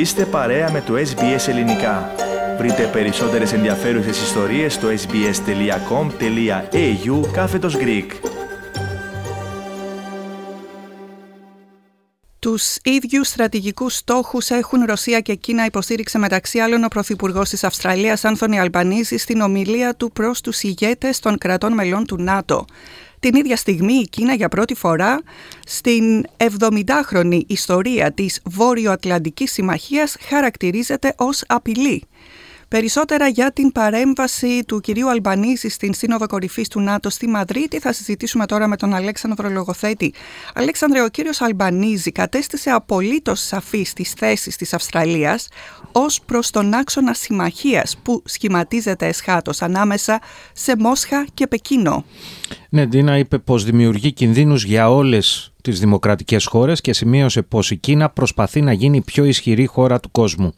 Είστε παρέα με το SBS Ελληνικά. Βρείτε περισσότερες ενδιαφέρουσες ιστορίες στο sbs.com.au κάθετος Greek. Τους ίδιους στρατηγικούς στόχους έχουν Ρωσία και Κίνα υποστήριξε μεταξύ άλλων ο Πρωθυπουργός της Αυστραλίας Άνθονη Αλμπανίζη στην ομιλία του προς τους ηγέτες των κρατών μελών του ΝΑΤΟ. Την ίδια στιγμή η Κίνα για πρώτη φορά στην 70χρονη ιστορία της Βόρειο-Ατλαντικής Συμμαχίας χαρακτηρίζεται ως απειλή. Περισσότερα για την παρέμβαση του κυρίου Αλμπανίζη στην Σύνοδο Κορυφής του ΝΑΤΟ στη Μαδρίτη θα συζητήσουμε τώρα με τον Αλέξανδρο Λογοθέτη. Αλέξανδρε, ο κύριος Αλμπανίζη κατέστησε απολύτως σαφής στις θέσεις της Αυστραλίας ως προς τον άξονα συμμαχίας που σχηματίζεται εσχάτως ανάμεσα σε Μόσχα και Πεκίνο. Ναι, Ντίνα είπε πως δημιουργεί κινδύνους για όλες τις δημοκρατικές χώρες και σημείωσε πως η Κίνα προσπαθεί να γίνει η πιο ισχυρή χώρα του κόσμου.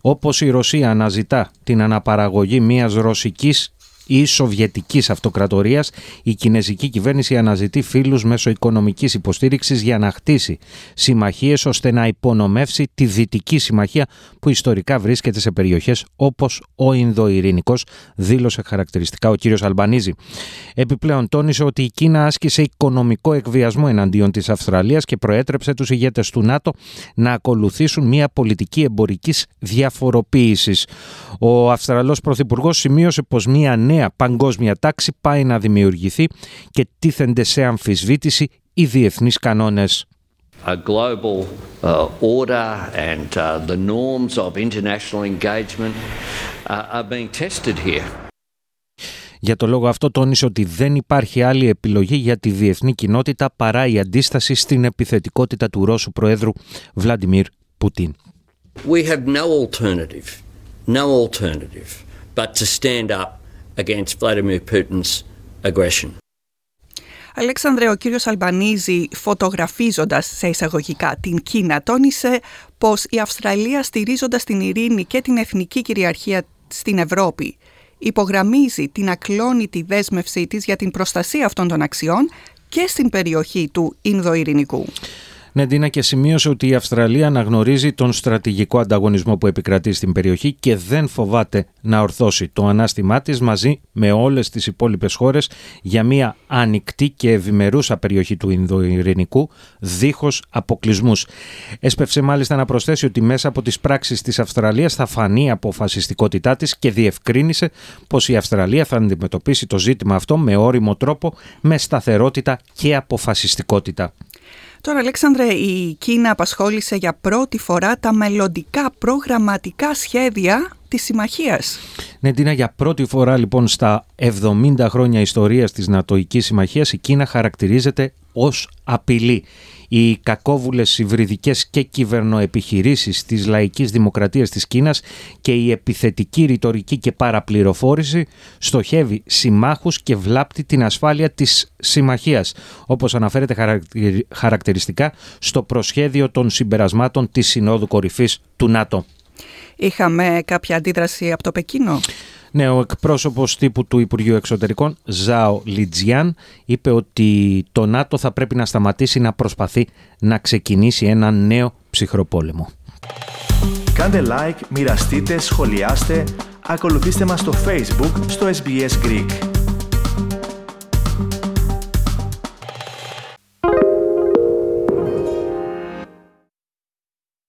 Όπως η Ρωσία αναζητά την αναπαραγωγή μιας ρωσικής ή Σοβιετικής Αυτοκρατορίας, η Κινέζικη κυβέρνηση αναζητεί φίλους μέσω οικονομικής υποστήριξης για να χτίσει συμμαχίες ώστε να υπονομεύσει τη Δυτική Συμμαχία που ιστορικά βρίσκεται σε περιοχές όπως ο Ινδοειρηνικός, δήλωσε χαρακτηριστικά ο κύριος Αλμπανίζη. Επιπλέον τόνισε ότι η Κίνα άσκησε οικονομικό εκβιασμό εναντίον της Αυστραλίας και προέτρεψε τους ηγέτες του ΝΑΤΟ να ακολουθήσουν μια πολιτική εμπορικής διαφοροποίησης. Ο Αυστραλός Πρωθυπουργός σημείωσε πως μια νέα νέα παγκόσμια τάξη πάει να δημιουργηθεί και τίθενται σε αμφισβήτηση οι διεθνείς κανόνες. A global uh, order and uh, the norms of international engagement uh, are being tested here. Για το λόγο αυτό τόνισε ότι δεν υπάρχει άλλη επιλογή για τη διεθνή κοινότητα παρά η αντίσταση στην επιθετικότητα του Ρώσου Προέδρου Βλάντιμιρ Πουτίν. We have no alternative, no alternative but to stand up against Vladimir Putin's aggression. Αλέξανδρε, ο κύριος Αλμπανίζη φωτογραφίζοντας σε εισαγωγικά την Κίνα τόνισε πως η Αυστραλία στηρίζοντας την ειρήνη και την εθνική κυριαρχία στην Ευρώπη υπογραμμίζει την ακλόνητη δέσμευσή της για την προστασία αυτών των αξιών και στην περιοχή του Ινδοειρηνικού. Νεντίνα και σημείωσε ότι η Αυστραλία αναγνωρίζει τον στρατηγικό ανταγωνισμό που επικρατεί στην περιοχή και δεν φοβάται να ορθώσει το ανάστημά της μαζί με όλες τις υπόλοιπες χώρες για μια ανοιχτή και ευημερούσα περιοχή του Ινδοειρηνικού, δίχως αποκλεισμούς. Έσπευσε μάλιστα να προσθέσει ότι μέσα από τις πράξεις της Αυστραλίας θα φανεί η αποφασιστικότητά της και διευκρίνησε πως η Αυστραλία θα αντιμετωπίσει το ζήτημα αυτό με όριμο τρόπο, με σταθερότητα και αποφασιστικότητα. Τώρα, Αλέξανδρε, η Κίνα απασχόλησε για πρώτη φορά τα μελλοντικά προγραμματικά σχέδια της συμμαχίας. Ναι, Τίνα, για πρώτη φορά λοιπόν στα 70 χρόνια ιστορίας της Νατοικής Συμμαχίας η Κίνα χαρακτηρίζεται ως απειλή οι κακόβουλες υβριδικές και κυβερνοεπιχειρήσεις της λαϊκής δημοκρατίας της Κίνας και η επιθετική ρητορική και παραπληροφόρηση στοχεύει συμμάχους και βλάπτει την ασφάλεια της συμμαχίας, όπως αναφέρεται χαρακτηριστικά στο προσχέδιο των συμπερασμάτων της Συνόδου Κορυφής του ΝΑΤΟ. Είχαμε κάποια αντίδραση από το Πεκίνο; Ναι, ο εκπρόσωπος τύπου του Υπουργείου Εξωτερικών, Ζάο Λιτζιάν, είπε ότι το ΝΑΤΟ θα πρέπει να σταματήσει να προσπαθεί να ξεκινήσει ένα νέο ψυχροπόλεμο. Κάντε like, μοιραστείτε, σχολιάστε, ακολουθήστε μας στο Facebook, στο SBS Greek.